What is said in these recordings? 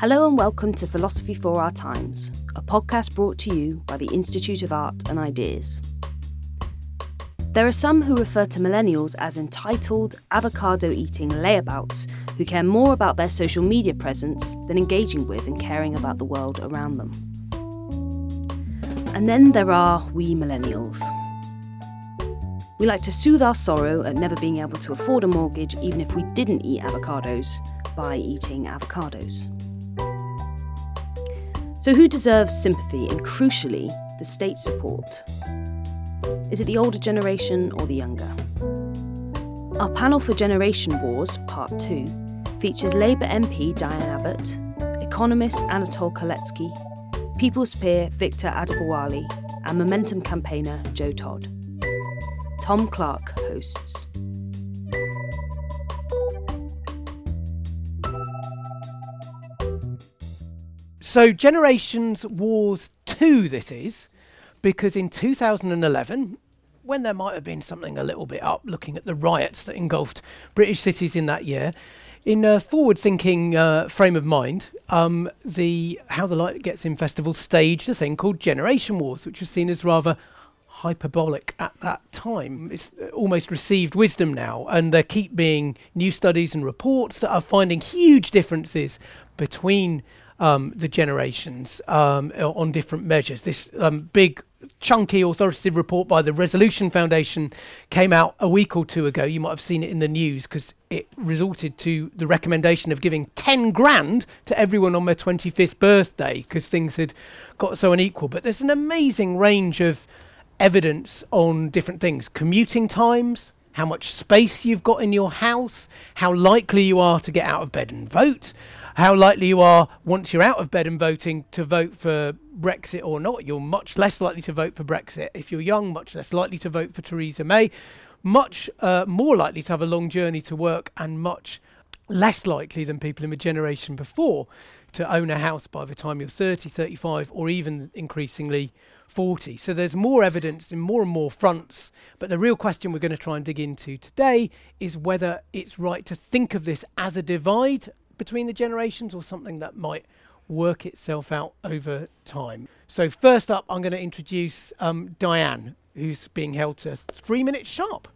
Hello and welcome to Philosophy for Our Times, a podcast brought to you by the Institute of Art and Ideas. There are some who refer to millennials as entitled, avocado eating layabouts who care more about their social media presence than engaging with and caring about the world around them. And then there are we millennials. We like to soothe our sorrow at never being able to afford a mortgage, even if we didn't eat avocados, by eating avocados. So, who deserves sympathy and, crucially, the state support? Is it the older generation or the younger? Our panel for Generation Wars, Part 2, features Labour MP Diane Abbott, economist Anatole Kaletsky, People's Peer Victor Adebowale, and Momentum campaigner Joe Todd. Tom Clark hosts. So, Generations Wars 2, this is, because in 2011, when there might have been something a little bit up looking at the riots that engulfed British cities in that year, in a forward thinking uh, frame of mind, um, the How the Light Gets In festival staged a thing called Generation Wars, which was seen as rather hyperbolic at that time. It's almost received wisdom now, and there keep being new studies and reports that are finding huge differences between um, the generations um, on different measures. This um, big, chunky, authoritative report by the Resolution Foundation came out a week or two ago. You might have seen it in the news because it resulted to the recommendation of giving 10 grand to everyone on their 25th birthday because things had got so unequal. But there's an amazing range of evidence on different things commuting times, how much space you've got in your house, how likely you are to get out of bed and vote, how likely you are once you're out of bed and voting to vote for Brexit or not. You're much less likely to vote for Brexit. If you're young, much less likely to vote for Theresa May, much uh, more likely to have a long journey to work, and much less likely than people in the generation before to own a house by the time you're 30, 35, or even increasingly 40. So there's more evidence in more and more fronts. But the real question we're going to try and dig into today is whether it's right to think of this as a divide between the generations or something that might work itself out over time. So, first up, I'm going to introduce um, Diane, who's being held to three minutes sharp.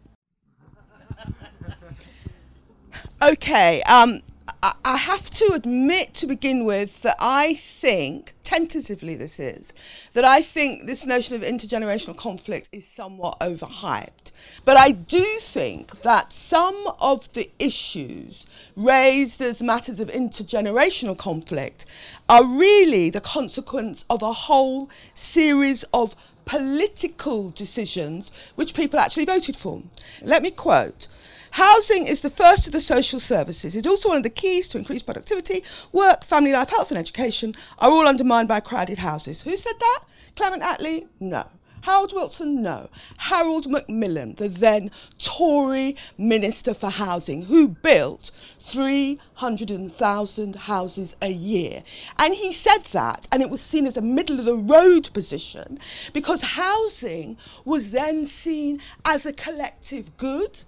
okay, um, I have to admit to begin with that I think, tentatively this is, that I think this notion of intergenerational conflict is somewhat overhyped. But I do think that some of the issues raised as matters of intergenerational conflict are really the consequence of a whole series of political decisions which people actually voted for. Let me quote. Housing is the first of the social services. It's also one of the keys to increased productivity. Work, family life, health, and education are all undermined by crowded houses. Who said that? Clement Attlee? No. Harold Wilson? No. Harold Macmillan, the then Tory Minister for Housing, who built 300,000 houses a year. And he said that, and it was seen as a middle of the road position because housing was then seen as a collective good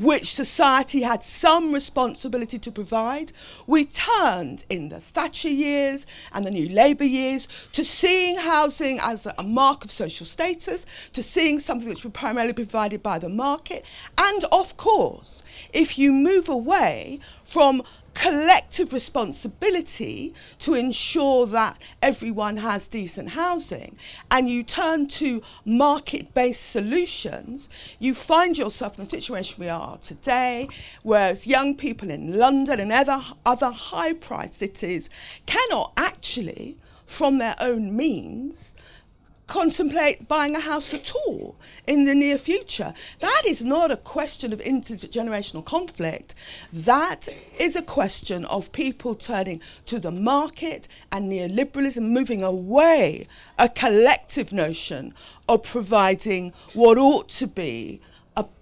which society had some responsibility to provide. We turned in the Thatcher years and the new Labour years to seeing housing as a mark of social status, to seeing something which was primarily provided by the market. And of course, if you move away from collective responsibility to ensure that everyone has decent housing. And you turn to market based solutions, you find yourself in the situation we are today, whereas young people in London and other, other high priced cities cannot actually, from their own means, contemplate buying a house at all in the near future. That is not a question of intergenerational conflict. That is a question of people turning to the market and neoliberalism moving away a collective notion of providing what ought to be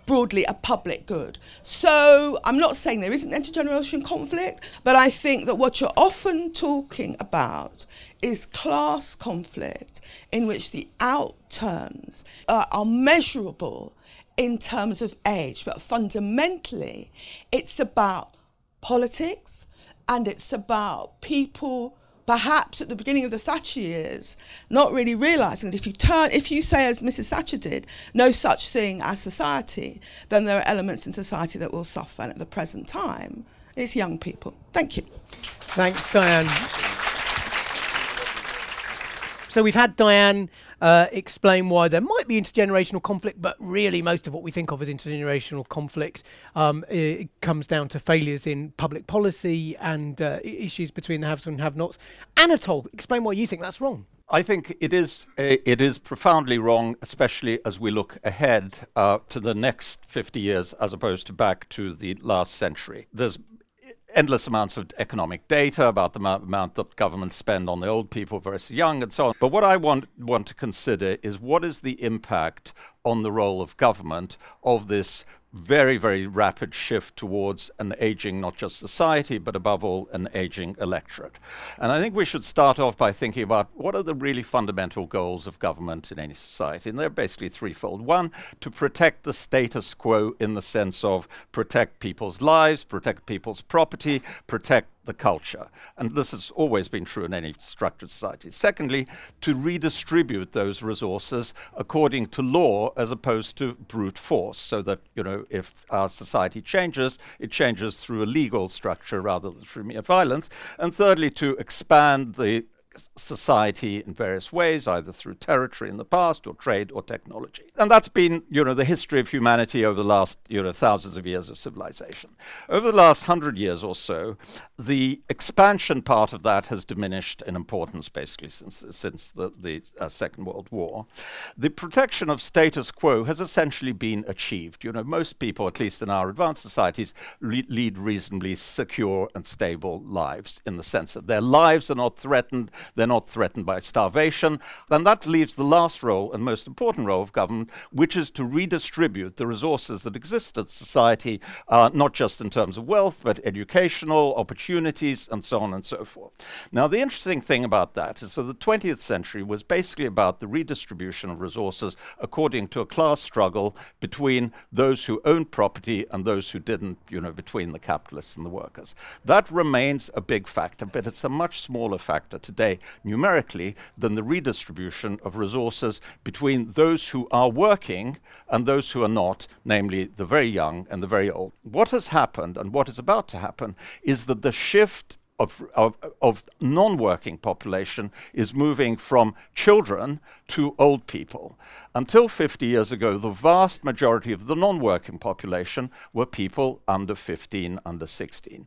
broadly a public good. So I'm not saying there isn't intergenerational conflict, but I think that what you're often talking about is class conflict in which the outturns uh, are measurable in terms of age, but fundamentally it's about politics and it's about people perhaps at the beginning of the Thatcher years, not really realizing that if you turn, if you say, as Mrs. Thatcher did, no such thing as society, then there are elements in society that will suffer. And at the present time, it's young people. Thank you. Thanks, Diane. So we've had Diane uh, explain why there might be intergenerational conflict, but really most of what we think of as intergenerational conflict um, comes down to failures in public policy and uh, issues between the haves and have-nots. Anatole, explain why you think that's wrong. I think it is it is profoundly wrong, especially as we look ahead uh, to the next 50 years as opposed to back to the last century. There's endless amounts of economic data about the amount that governments spend on the old people versus young and so on. But what I want want to consider is what is the impact on the role of government of this very, very rapid shift towards an aging, not just society, but above all, an aging electorate. And I think we should start off by thinking about what are the really fundamental goals of government in any society. And they're basically threefold. One, to protect the status quo in the sense of protect people's lives, protect people's property, protect the culture. And this has always been true in any structured society. Secondly, to redistribute those resources according to law as opposed to brute force, so that, you know, if our society changes, it changes through a legal structure rather than through mere violence. And thirdly, to expand the society in various ways, either through territory in the past or trade or technology. And that's been, you know, the history of humanity over the last, you know, thousands of years of civilization. Over the last hundred years or so, the expansion part of that has diminished in importance basically since, since the, the uh, Second World War. The protection of status quo has essentially been achieved. You know, most people, at least in our advanced societies, le- lead reasonably secure and stable lives in the sense that their lives are not threatened they're not threatened by starvation. Then that leaves the last role and most important role of government, which is to redistribute the resources that exist in society, uh, not just in terms of wealth, but educational opportunities and so on and so forth. Now, the interesting thing about that is that the 20th century was basically about the redistribution of resources according to a class struggle between those who owned property and those who didn't, you know, between the capitalists and the workers. That remains a big factor, but it's a much smaller factor today numerically than the redistribution of resources between those who are working and those who are not, namely the very young and the very old. What has happened and what is about to happen is that the shift of, of, of non working population is moving from children to old people. Until 50 years ago, the vast majority of the non working population were people under 15, under 16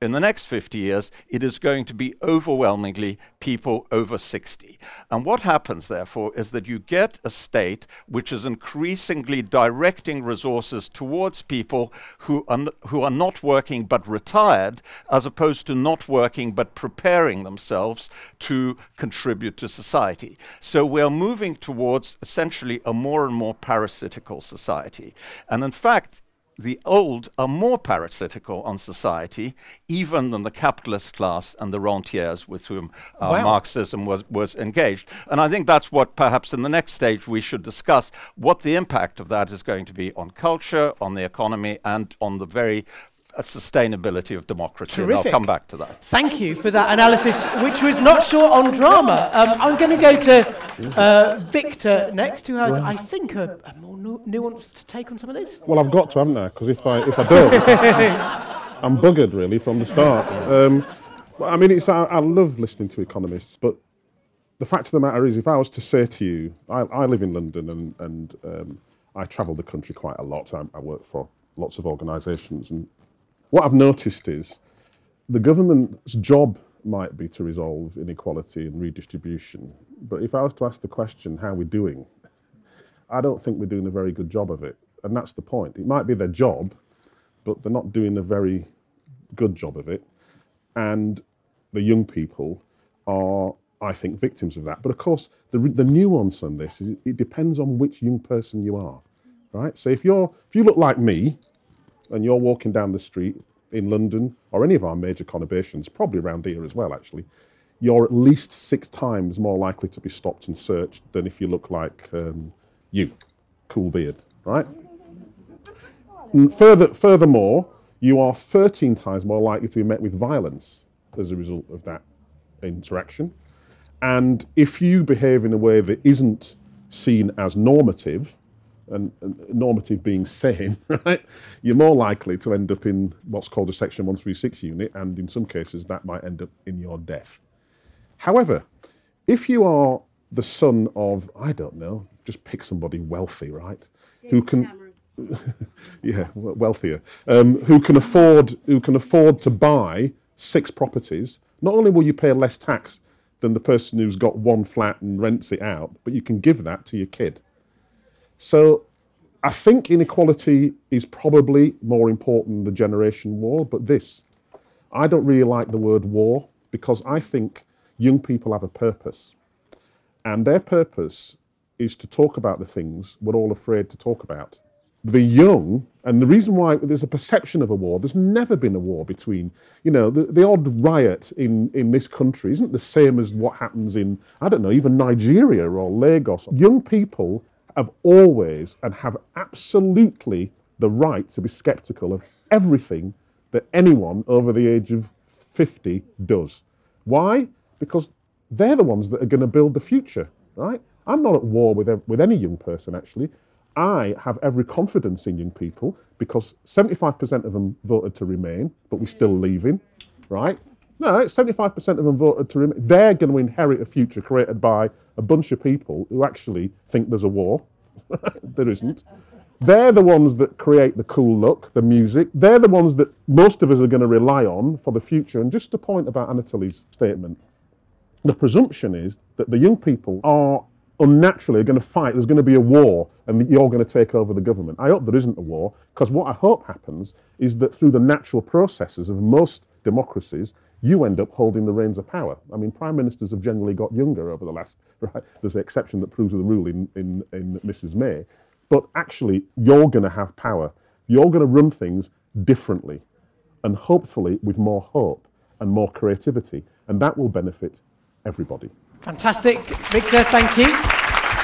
in the next 50 years, it is going to be overwhelmingly people over 60. And what happens, therefore, is that you get a state which is increasingly directing resources towards people who are, who are not working but retired, as opposed to not working but preparing themselves to contribute to society. So we are moving towards essentially a more and more parasitical society. And in fact, the old are more parasitical on society even than the capitalist class and the rentiers with whom uh, wow. Marxism was, was engaged. And I think that's what perhaps in the next stage we should discuss what the impact of that is going to be on culture, on the economy, and on the very a sustainability of democracy. Terrific. And I'll come back to that. Thank you for that analysis, which was not short on drama. Um, I'm going to go to uh, Victor next, who has, I think, a, a more nu- nuanced take on some of this. Well, I've got to, haven't I? Because if I if I don't, I'm buggered really from the start. Um, I mean, it's I, I love listening to economists, but the fact of the matter is, if I was to say to you, I, I live in London and, and um, I travel the country quite a lot. I, I work for lots of organisations, and what I've noticed is the government's job might be to resolve inequality and redistribution. But if I was to ask the question, how are we doing? I don't think we're doing a very good job of it. And that's the point. It might be their job, but they're not doing a very good job of it. And the young people are, I think, victims of that. But of course, the, the nuance on this is it depends on which young person you are, right? So if you're, if you look like me, and you're walking down the street in London or any of our major conurbations, probably around here as well, actually, you're at least six times more likely to be stopped and searched than if you look like um, you, cool beard, right? Further, furthermore, you are 13 times more likely to be met with violence as a result of that interaction. And if you behave in a way that isn't seen as normative, and, and, normative being sane, right, you're more likely to end up in what's called a Section 136 unit, and in some cases that might end up in your death. However, if you are the son of, I don't know, just pick somebody wealthy, right, David who can, yeah, wealthier, um, who can afford, who can afford to buy six properties. Not only will you pay less tax than the person who's got one flat and rents it out, but you can give that to your kid. So I think inequality is probably more important than the generation war, but this, I don't really like the word war because I think young people have a purpose. And their purpose is to talk about the things we're all afraid to talk about. The young, and the reason why there's a perception of a war, there's never been a war between, you know, the, the odd riot in, in this country isn't the same as what happens in, I don't know, even Nigeria or Lagos. Young people have always and have absolutely the right to be skeptical of everything that anyone over the age of 50 does. Why? Because they're the ones that are going to build the future, right? I'm not at war with, with any young person, actually. I have every confidence in young people because 75% of them voted to remain, but we're still mm. leaving, right? No, 75% of them voted to remain. They're going to inherit a future created by a bunch of people who actually think there's a war. there isn't. They're the ones that create the cool look, the music. They're the ones that most of us are going to rely on for the future. And just a point about Anatoly's statement the presumption is that the young people are unnaturally going to fight. There's going to be a war and you're going to take over the government. I hope there isn't a war because what I hope happens is that through the natural processes of most democracies, you end up holding the reins of power. I mean, prime ministers have generally got younger over the last, right? There's an exception that proves the rule in, in, in Mrs. May. But actually, you're going to have power. You're going to run things differently and hopefully with more hope and more creativity. And that will benefit everybody. Fantastic. Victor, thank you.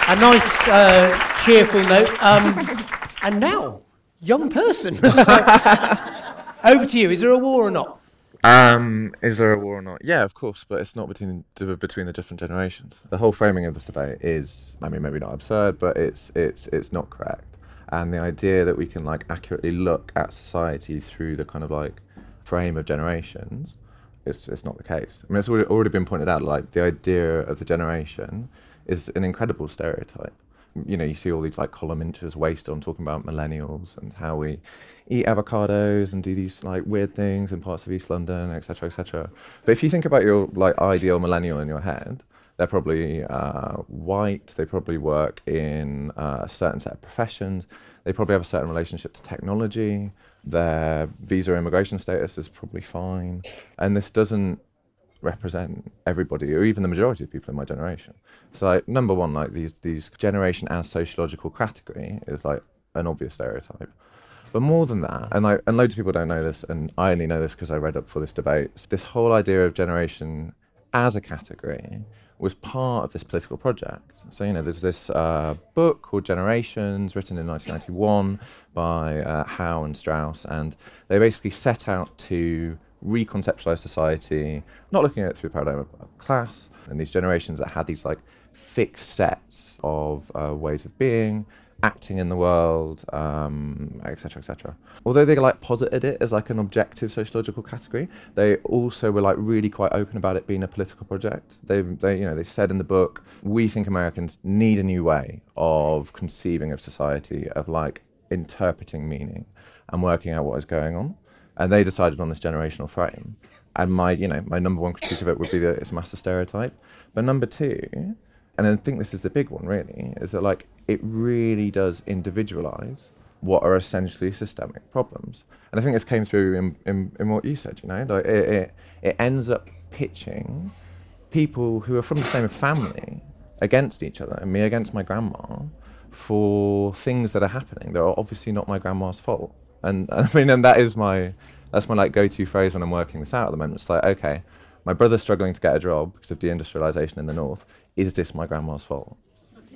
A nice, uh, cheerful note. Um, and now, young person. Over to you. Is there a war or not? Um, is there a war or not? Yeah, of course, but it's not between the, between the different generations. The whole framing of this debate is, I mean, maybe not absurd, but it's it's it's not correct. And the idea that we can like accurately look at society through the kind of like frame of generations, it's it's not the case. I mean, it's already been pointed out. Like the idea of the generation is an incredible stereotype you know, you see all these like columnists waste on talking about millennials and how we eat avocados and do these like weird things in parts of East London, etc., etc. But if you think about your like ideal millennial in your head, they're probably uh, white. They probably work in uh, a certain set of professions. They probably have a certain relationship to technology. Their visa immigration status is probably fine, and this doesn't represent everybody or even the majority of people in my generation. So like number one, like these these generation as sociological category is like an obvious stereotype. But more than that, and I, and loads of people don't know this, and I only know this because I read up for this debate. This whole idea of generation as a category was part of this political project. So, you know, there's this uh, book called Generations, written in 1991 by uh, Howe and Strauss, and they basically set out to reconceptualize society, not looking at it through the paradigm of class, and these generations that had these like fixed sets of uh, ways of being, acting in the world, um, etc., etc. Although they like posited it as like an objective sociological category, they also were like really quite open about it being a political project. They, they, you know, they said in the book, we think Americans need a new way of conceiving of society, of like interpreting meaning and working out what is going on. And they decided on this generational frame. And my, you know, my number one critique of it would be that it's a massive stereotype. But number two, and I think this is the big one really, is that like it really does individualize what are essentially systemic problems. And I think this came through in, in, in what you said, you know, like it, it, it ends up pitching people who are from the same family against each other, and me against my grandma, for things that are happening that are obviously not my grandma's fault. And I mean, and that is my that's my like go-to phrase when I'm working this out at the moment. It's like, okay, my brother's struggling to get a job because of deindustrialization in the north. Is this my grandma's fault?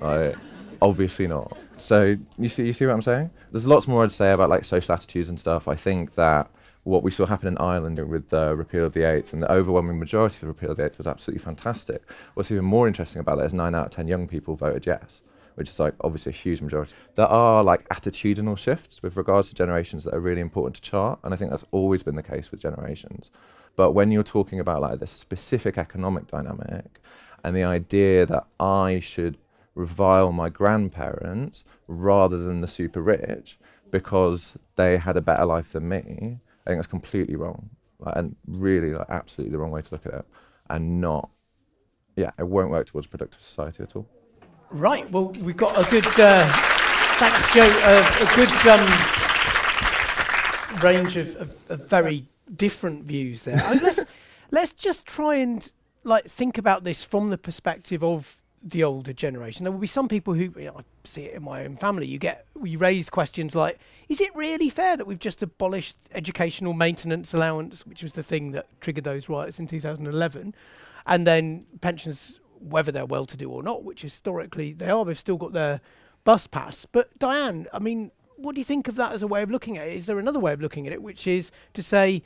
Like, obviously not. So you see, you see what I'm saying? There's lots more I'd say about like social attitudes and stuff. I think that what we saw happen in Ireland with the repeal of the eighth and the overwhelming majority of the repeal of the eighth was absolutely fantastic. What's even more interesting about that is nine out of ten young people voted yes which is like obviously a huge majority. There are like attitudinal shifts with regards to generations that are really important to chart, and I think that's always been the case with generations. But when you're talking about like the specific economic dynamic and the idea that I should revile my grandparents rather than the super rich because they had a better life than me, I think that's completely wrong. Like, and really, like, absolutely the wrong way to look at it. And not, yeah, it won't work towards a productive society at all. Right. Well, we've got a good. Uh, thanks, Joe. A good um, range of, of, of, very different views there. I mean, let's let's just try and like think about this from the perspective of the older generation. There will be some people who you know, I see it in my own family. You get we raise questions like, "Is it really fair that we've just abolished educational maintenance allowance, which was the thing that triggered those riots in 2011, and then pensions whether they're well to do or not, which historically they are, they've still got their bus pass. But Diane, I mean, what do you think of that as a way of looking at it? Is there another way of looking at it, which is to say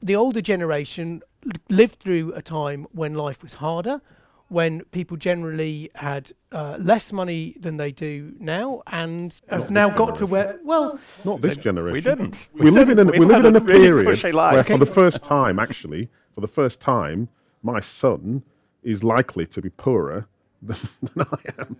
the older generation lived through a time when life was harder, when people generally had uh, less money than they do now, and have now got to where well, not this generation. We didn't. We, we live in a, we live in a period where, for the first time, actually, for the first time, my son is likely to be poorer than, than I am.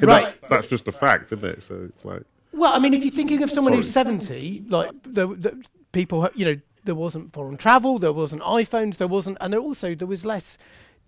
Right. That's, that's, just a fact, isn't it? So it's like. Well, I mean, if you're thinking of someone Sorry. who's 70, like the, the people, you know, there wasn't foreign travel, there wasn't iPhones, there wasn't, and there also there was less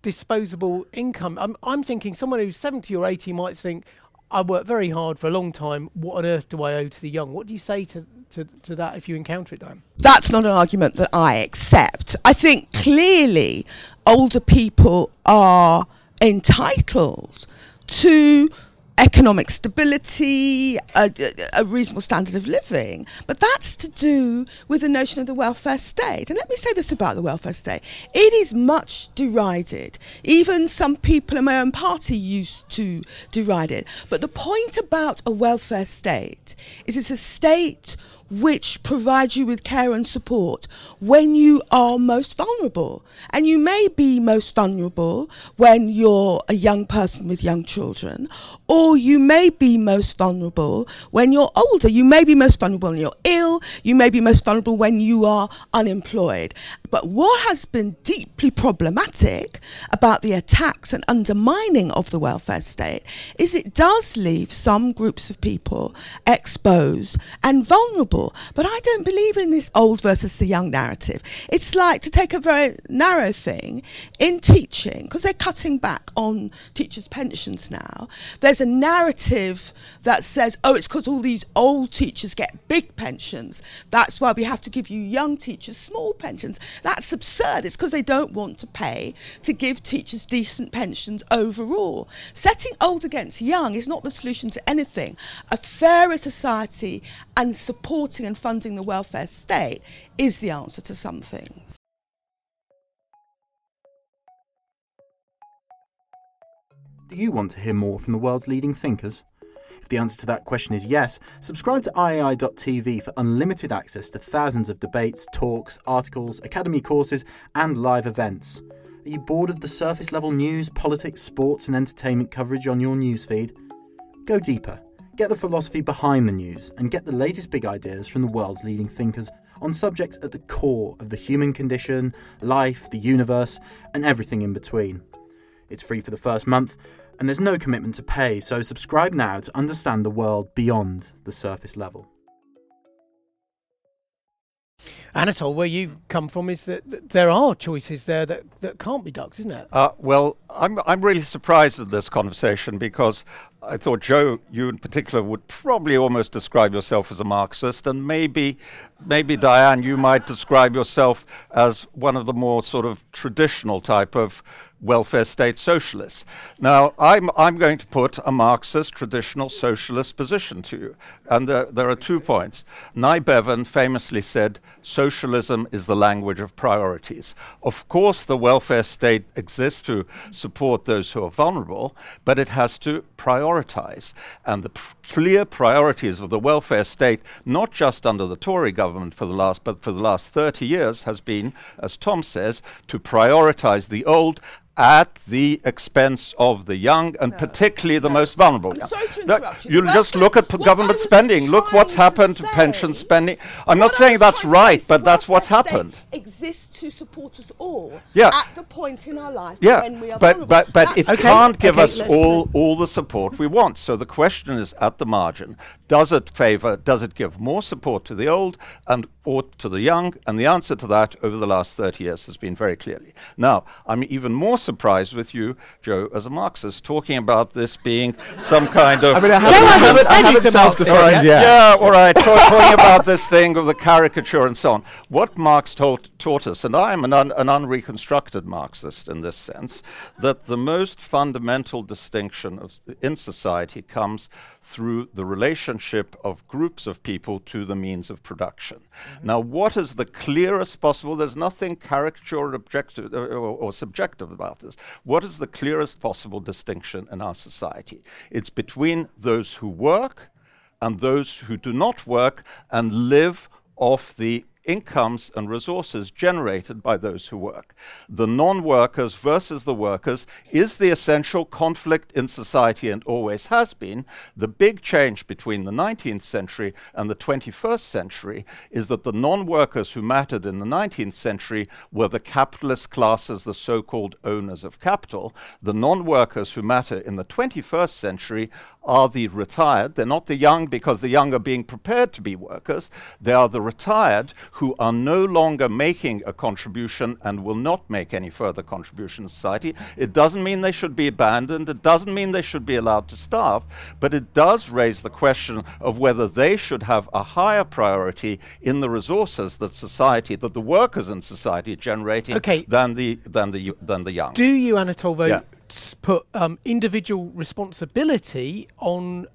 disposable income. I'm, I'm thinking someone who's 70 or 80 might think, I worked very hard for a long time. What on earth do I owe to the young? What do you say to, to, to that if you encounter it, Dan? That's not an argument that I accept. I think clearly older people are entitled to economic stability, a, a, reasonable standard of living. But that's to do with the notion of the welfare state. And let me say this about the welfare state it is much derided. Even some people in my own party used to deride it. But the point about a welfare state is it's a state which provides you with care and support when you are most vulnerable. And you may be most vulnerable when you're a young person with young children, or you may be most vulnerable when you're older. You may be most vulnerable when you're ill, you may be most vulnerable when you are unemployed. But what has been deeply problematic about the attacks and undermining of the welfare state is it does leave some groups of people exposed and vulnerable but I don't believe in this old versus the young narrative. It's like to take a very narrow thing in teaching, because they're cutting back on teachers' pensions now. There's a narrative that says, oh, it's because all these old teachers get big pensions. That's why we have to give you young teachers small pensions. That's absurd. It's because they don't want to pay to give teachers decent pensions overall. Setting old against young is not the solution to anything. A fairer society and support supporting and funding the welfare state is the answer to some things. Do you want to hear more from the world's leading thinkers? If the answer to that question is yes, subscribe to IAI.tv for unlimited access to thousands of debates, talks, articles, academy courses, and live events. Are you bored of the surface level news, politics, sports, and entertainment coverage on your newsfeed? Go deeper. Get the philosophy behind the news and get the latest big ideas from the world's leading thinkers on subjects at the core of the human condition, life, the universe, and everything in between. It's free for the first month, and there's no commitment to pay, so subscribe now to understand the world beyond the surface level. Anatole, where you come from is that, that there are choices there that, that can't be ducks, isn't it? Uh, well, I'm, I'm really surprised at this conversation because I thought, Joe, you in particular would probably almost describe yourself as a Marxist, and maybe, maybe Diane, you might describe yourself as one of the more sort of traditional type of welfare state socialists. Now, I'm, I'm going to put a Marxist traditional socialist position to you. And there, there are two points. Nye Bevan famously said, socialism is the language of priorities. Of course, the welfare state exists to support those who are vulnerable, but it has to prioritize. And the pr- clear priorities of the welfare state, not just under the Tory government for the last, but for the last 30 years, has been, as Tom says, to prioritize the old at the expense of the young and No, particularly the no. most vulnerable. I'm sorry to interrupt you. The just look at government spending. Look what's trying to happened to pension spending. I'm not saying that's trying to say right, but that's what's happened. Exists to support us all. Yeah. At the point in our life Yeah, when we are but vulnerable. but but it Okay, can't give okay, us all all the support we want. So the question is at the margin: Does it favour? Does it give more support to the old and or to the young? And the answer to that over the last 30 years has been very clearly. Now, I'm even more surprised with you, Joe, as a Marxist, talking about this being some kind of I mean, I Joe haven't, I hasn't haven't, haven't he's a Marxist self-defined yet. yet. yeah, all right. Ta- talking about this thing of the caricature and so on. What Marx taught, taught us, and I am an, un, an unreconstructed Marxist in this sense, that the most fundamental distinction of, in society comes through the relationship of groups of people to the means of production. Mm-hmm. Now, what is the clearest possible? There's nothing caricature or, objective, or, or, or subjective about this. What is the clearest possible distinction in our society? It's between those who work and those who do not work and live off the incomes and resources generated by those who work. The non workers versus the workers is the essential conflict in society and always has been. The big change between the 19th century and the 21st century is that the non workers who mattered in the 19th century were the capitalist classes, the so called owners of capital. The non workers who matter in the 21st century are the retired. They're not the young because the young are being prepared to be workers. They are the retired who are no longer making a contribution and will not make any further contribution to society. It doesn't mean they should be abandoned. It doesn't mean they should be allowed to starve. But it does raise the question of whether they should have a higher priority in the resources that society, that the workers in society are generating Okay. than the than the than the young. Do you, Anatole, though, Yeah. put um, individual responsibility on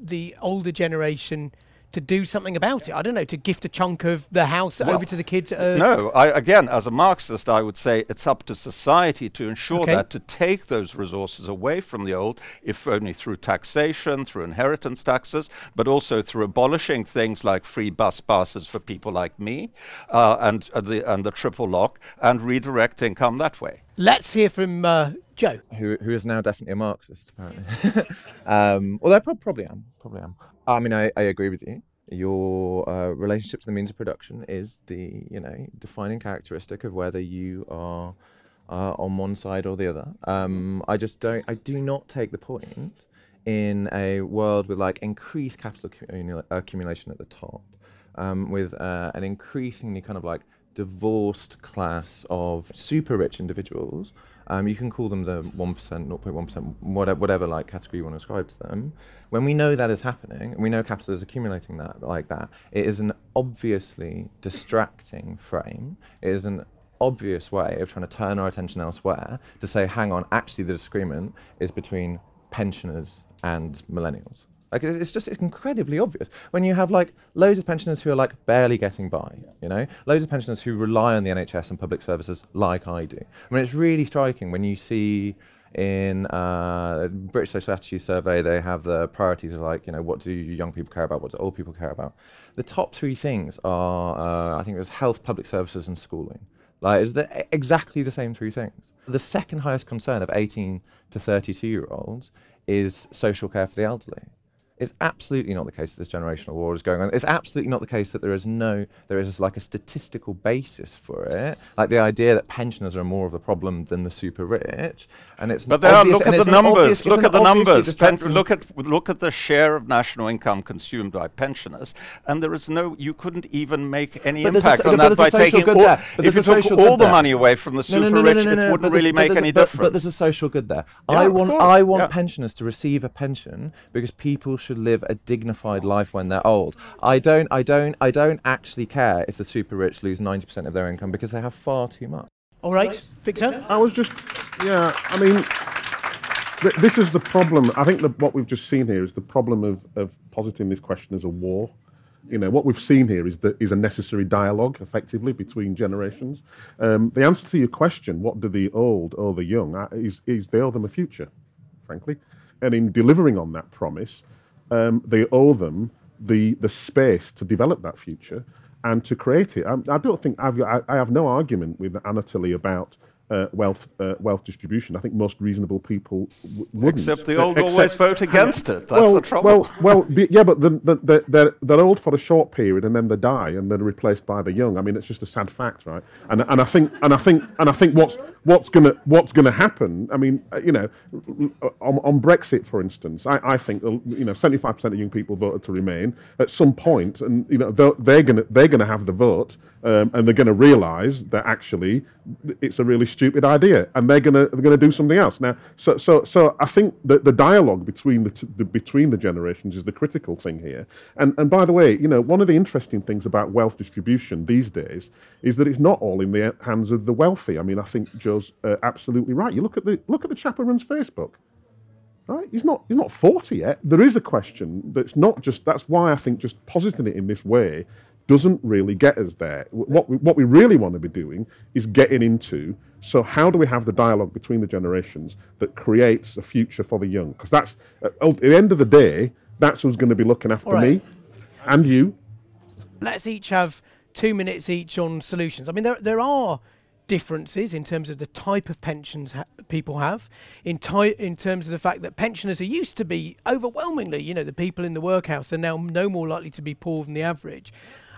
the older generation to do something about it? I don't know, to gift a chunk of the house Well, over to the kids. Uh, no, I, again, as a Marxist, I would say it's up to society to ensure Okay. that, to take those resources away from the old, if only through taxation, through inheritance taxes, but also through abolishing things like free bus passes for people like me, uh, and, uh, the, and the triple lock, and redirect income that way. Let's hear from uh, Joe. who who is now definitely a Marxist, apparently. um, although I prob- probably am, probably am. I mean, I, I agree with you. Your uh, relationship to the means of production is the you know defining characteristic of whether you are uh, on one side or the other. Um, I just don't. I do not take the point in a world with like increased capital accumula- accumulation at the top, um, with uh, an increasingly kind of like divorced class of super rich individuals. Um, you can call them the 1%, 0.1%, whatever, whatever like category you want to ascribe to them. When we know that is happening, and we know capital is accumulating that like that, it is an obviously distracting frame. It is an obvious way of trying to turn our attention elsewhere to say, hang on, actually the disagreement is between pensioners and millennials. Like it's just incredibly obvious when you have like loads of pensioners who are like barely getting by, you know, loads of pensioners who rely on the NHS and public services like I do. I mean, it's really striking when you see in uh, British Social Attitude Survey they have the priorities of like you know what do young people care about, what do old people care about. The top three things are uh, I think it was health, public services, and schooling. Like it's the, exactly the same three things. The second highest concern of 18 to 32 year olds is social care for the elderly. It's absolutely not the case that this generational war is going on. It's absolutely not the case that there is no, there is like a statistical basis for it. Like the idea that pensioners are more of a problem than the super rich. And it's But there are, look at the numbers. Look at the numbers. Pen- look at look at the share of national income consumed by pensioners, and there is no. You couldn't even make any But impact on that by taking all. there. But If you took all the there. money away from the super no, no, rich, no, no, it wouldn't really make a- any but- difference. But there's a social good there. Yeah, I want I want pensioners to receive a pension because people should live a dignified life when they're old. I don't I don't I don't actually care if the super rich lose 90% of their income because they have far too much. All right, Victor? I was just, yeah, I mean, th- this is the problem. I think that what we've just seen here is the problem of, of positing this question as a war. You know, what we've seen here is that is a necessary dialogue, effectively, between generations. Um, the answer to your question, what do the old owe the young, uh, is, is they owe them a future, frankly. And in delivering on that promise, um, they owe them the, the space to develop that future and to create it. I, I don't think I've, I, I have no argument with Anatoly about uh, wealth uh, wealth distribution. I think most reasonable people w- wouldn't. Except the Uh, old always vote against it. That's well, the trouble. Well, well, be, yeah, but the, the, the, they're, they're old for a short period and then they die and they're replaced by the young. I mean, it's just a sad fact, right? And, and I think and I think and I think what's what's gonna what's gonna happen. I mean, uh, you know, on, on Brexit, for instance, I, I think uh, you know, seventy five percent of young people voted to remain at some point, and you know, they're, they're gonna they're gonna have the vote. Um, and they're going to realise that actually it's a really stupid idea, and they're going to they're to do something else. Now, so so so I think that the dialogue between the, t- the between the generations is the critical thing here. And and by the way, you know, one of the interesting things about wealth distribution these days is that it's not all in the hands of the wealthy. I mean, I think Joe's uh, absolutely right. You look at the look at the chap who runs Facebook right? He's not he's not 40 yet. There is a question that's not just that's why I think just positing it in this way doesn't really get us there. What we, what we really want to be doing is getting into so how do we have the dialogue between the generations that creates a future for the young? Because that's uh, at at the end of the day, that's who's going to be looking after right. me and you. let's each have two minutes each on solutions. I mean, there there are differences in terms of the type of pensions ha- people have, in ty- in terms of the fact that pensioners are used to be overwhelmingly, you know, the people in the workhouse are now no more likely to be poor than the average,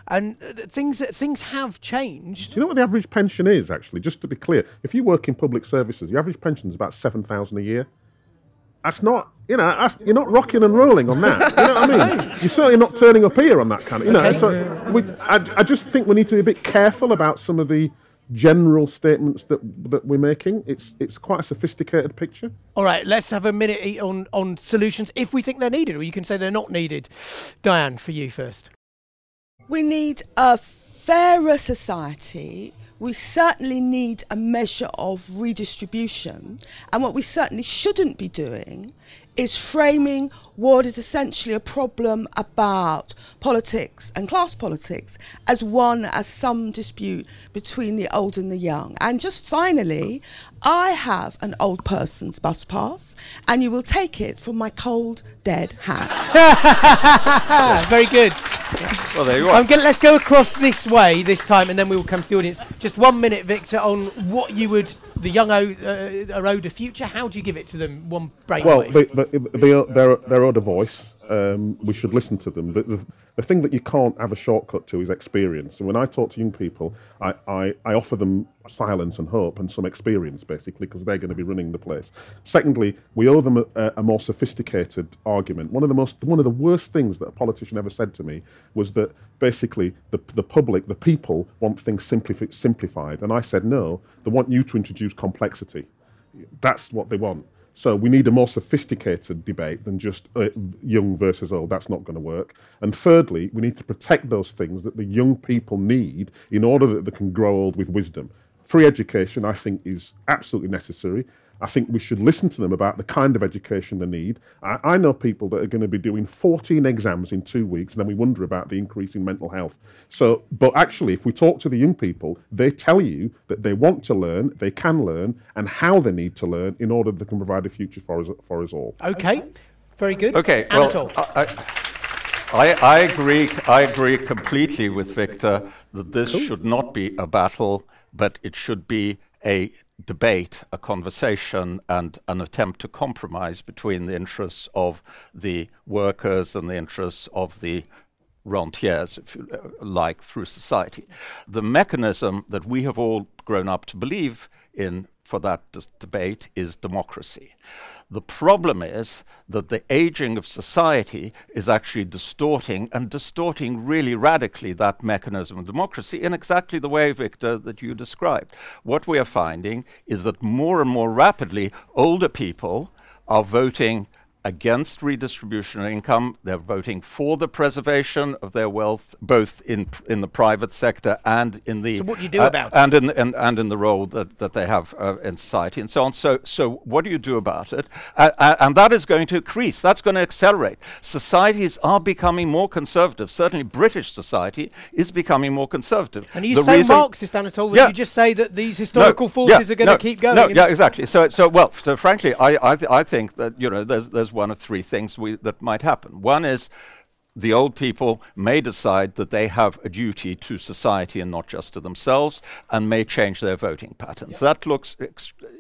and uh, things things have changed. Do you know what the average pension is actually? Just to be clear, if you work in public services, the average pension is about seven thousand a year. That's not, you know, that's, you're not rocking and rolling on that. You know what I mean? You're certainly not turning up here on that kind of, you know. So we, I, I just think we need to be a bit careful about some of the general statements that that we're making. It's it's quite a sophisticated picture. All right, let's have a minute on on solutions if we think they're needed, or you can say they're not needed. Diane, for you first. We need a fairer society. We certainly need a measure of redistribution. And what we certainly shouldn't be doing is framing what is essentially a problem about politics and class politics as one as some dispute between the old and the young. And just finally, I have an old person's bus pass, and you will take it from my cold, dead hand. Very good. well, there you are. I'm gonna, let's go across this way this time, and then we will come to the audience. Just one minute, Victor, on what you would the young o- uh, are owed a future. How do you give it to them? One brainwave. Well, they, they, they are, they're, they're a voice. Um, we should listen to them. The, the, the thing that you can't have a shortcut to is experience. And when I talk to young people, I, I, I offer them silence and hope and some experience, basically, because they're going to be running the place. Secondly, we owe them a, a more sophisticated argument. One of the most, one of the worst things that a politician ever said to me was that basically the, the public, the people, want things simplifi- simplified. And I said, no, they want you to introduce complexity. That's what they want. So we need a more sophisticated debate than just uh, young versus old. That's not going to work. And thirdly, we need to protect those things that the young people need in order that they can grow old with wisdom. Free education, I think, is absolutely necessary. I think we should listen to them about the kind of education they need. I, I know people that are going to be doing 14 exams in two weeks, and then we wonder about the increase in mental health. So, but actually, if we talk to the young people, they tell you that they want to learn, they can learn, and how they need to learn in order they can provide a future for us, for us all. Okay, very good. Okay, Anatole. well, I, I, I agree. I agree completely with Victor that this should not be a battle, but it should be a debate, a conversation, and an attempt to compromise between the interests of the workers and the interests of the rentiers, if you uh, like, through society. The mechanism that we have all grown up to believe in for that debate is democracy. The problem is that the aging of society is actually distorting and distorting really radically that mechanism of democracy in exactly the way, Victor, that you described. What we are finding is that more and more rapidly, older people are voting against redistribution of income. They're voting for the preservation of their wealth, both in in the private sector and in the So what do you do about it? and in and, and in the role that, that they have uh, in society and so on. So so what do you do about it? Uh, uh, and that is going to increase. That's going to accelerate. Societies are becoming more conservative. Certainly, British society is becoming more conservative. And you The so Marxist, Anatole, that Yeah. you just say that these no, historical forces yeah, are going no, to keep going? No, yeah, exactly. So, so well, so frankly, I, I, th- I think that you know, there's, there's one of three things we, that might happen. One is the old people may decide that they have a duty to society and not just to themselves, and may change their voting patterns. That looks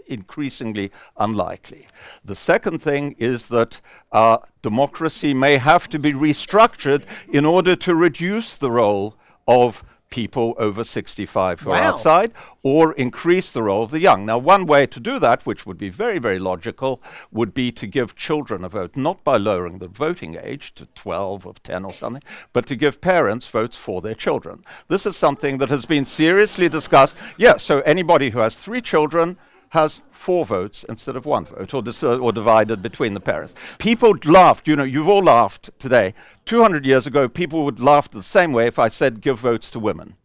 increasingly unlikely. The second thing is that uh, democracy may have to be restructured in order to reduce the role of people over 65 who are outside or increase the role of the young. Now, one way to do that, which would be very, very logical, would be to give children a vote, not by lowering the voting age to 12 or 10 or something, but to give parents votes for their children. This is something that has been seriously discussed. Yeah, so anybody who has three children has four votes instead of one vote, or, dis- or divided between the parents. People laughed, you know, you've all laughed today. 200 years ago, people would laugh the same way if I said give votes to women.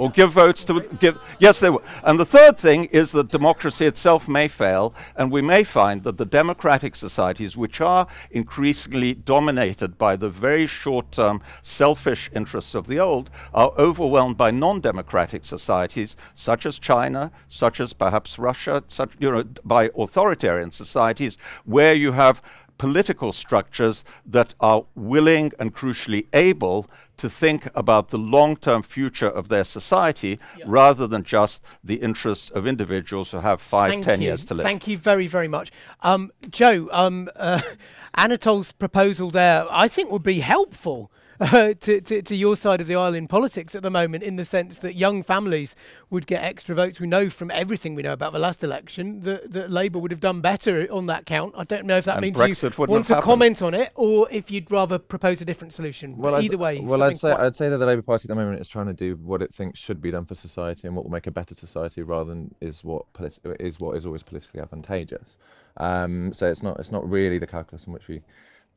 Or give votes to give. Yes, they will. And the third thing is that democracy itself may fail, and we may find that the democratic societies, which are increasingly dominated by the very short term selfish interests of the old, are overwhelmed by non democratic societies, such as China, such as perhaps Russia, such, you know, by authoritarian societies, where you have political structures that are willing and crucially able to think about the long term future of their society rather than just the interests of individuals who have five, ten Thank you. years to live. Thank you very, very much. Um, Joe, um, uh, Anatole's proposal there, I think, would be helpful. Uh, to, to, to your side of the aisle in politics at the moment, in the sense that young families would get extra votes. We know from everything we know about the last election that, that Labour would have done better on that count. I don't know if that And means Brexit you want to happened. comment on it or if you'd rather propose a different solution. But I'd- either way, well, I'd say I'd say that the Labour Party at the moment is trying to do what it thinks should be done for society and what will make a better society, rather than is what polit- is what is always politically advantageous. Um, so it's not it's not really the calculus in which we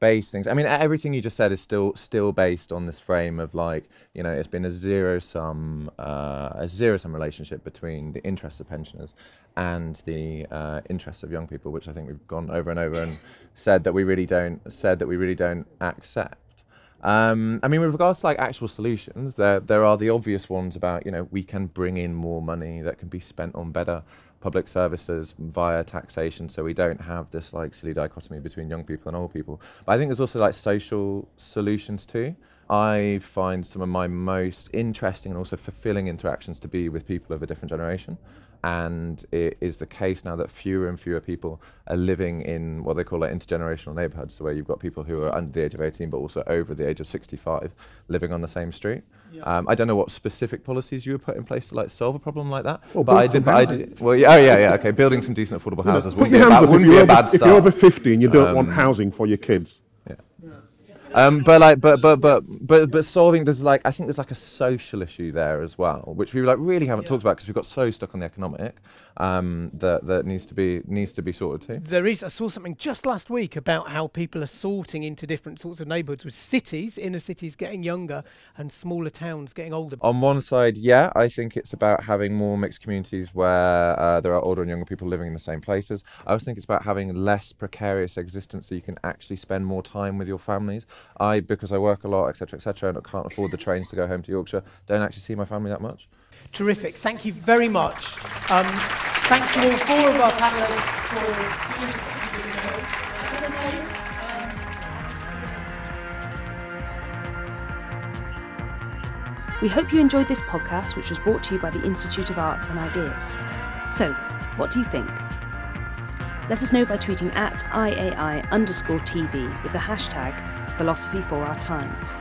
base things. I mean, everything you just said is still still based on this frame of like you know it's been a zero sum uh, a zero sum relationship between the interests of pensioners and the uh, interests of young people, which I think we've gone over and over and said that we really don't said that we really don't accept. Um, I mean, with regards to like actual solutions, there there are the obvious ones about you know we can bring in more money that can be spent on better public services via taxation, so we don't have this like silly dichotomy between young people and old people. But I think there's also like social solutions too. I find some of my most interesting and also fulfilling interactions to be with people of a different generation. And it is the case now that fewer and fewer people are living in what they call like intergenerational neighborhoods, where you've got people who are under the age of 18 but also over the age of 65 living on the same street. Um, I don't know what specific policies you would put in place to like solve a problem like that. Well, but I did, but I did. Well, yeah, oh yeah, yeah. Okay, building some decent affordable houses Put wouldn't your be a hands bad, up if wouldn't you're, be a over, bad if you're over 50 and you don't want Um, housing for your kids. Yeah. Um, but like, but but but but but solving there's like I think there's like a social issue there as well, which we like really haven't talked about because we've got so stuck on the economic um, that that needs to be needs to be sorted too. There is. I saw something just last week about how people are sorting into different sorts of neighbourhoods, with cities, inner cities getting younger, and smaller towns getting older. On one side, yeah, I think it's about having more mixed communities where uh, there are older and younger people living in the same places. I also think it's about having less precarious existence so you can actually spend more time with your families. I, because I work a lot, etc., etc., and I can't afford the trains to go home to Yorkshire, don't actually see my family that much. Terrific. Thank you very much. Um, thank you all four of our panelists for. We hope you enjoyed this podcast, which was brought to you by the Institute of Art and Ideas. So, what do you think? Let us know by tweeting at IAI underscore TV with the hashtag philosophy for our times.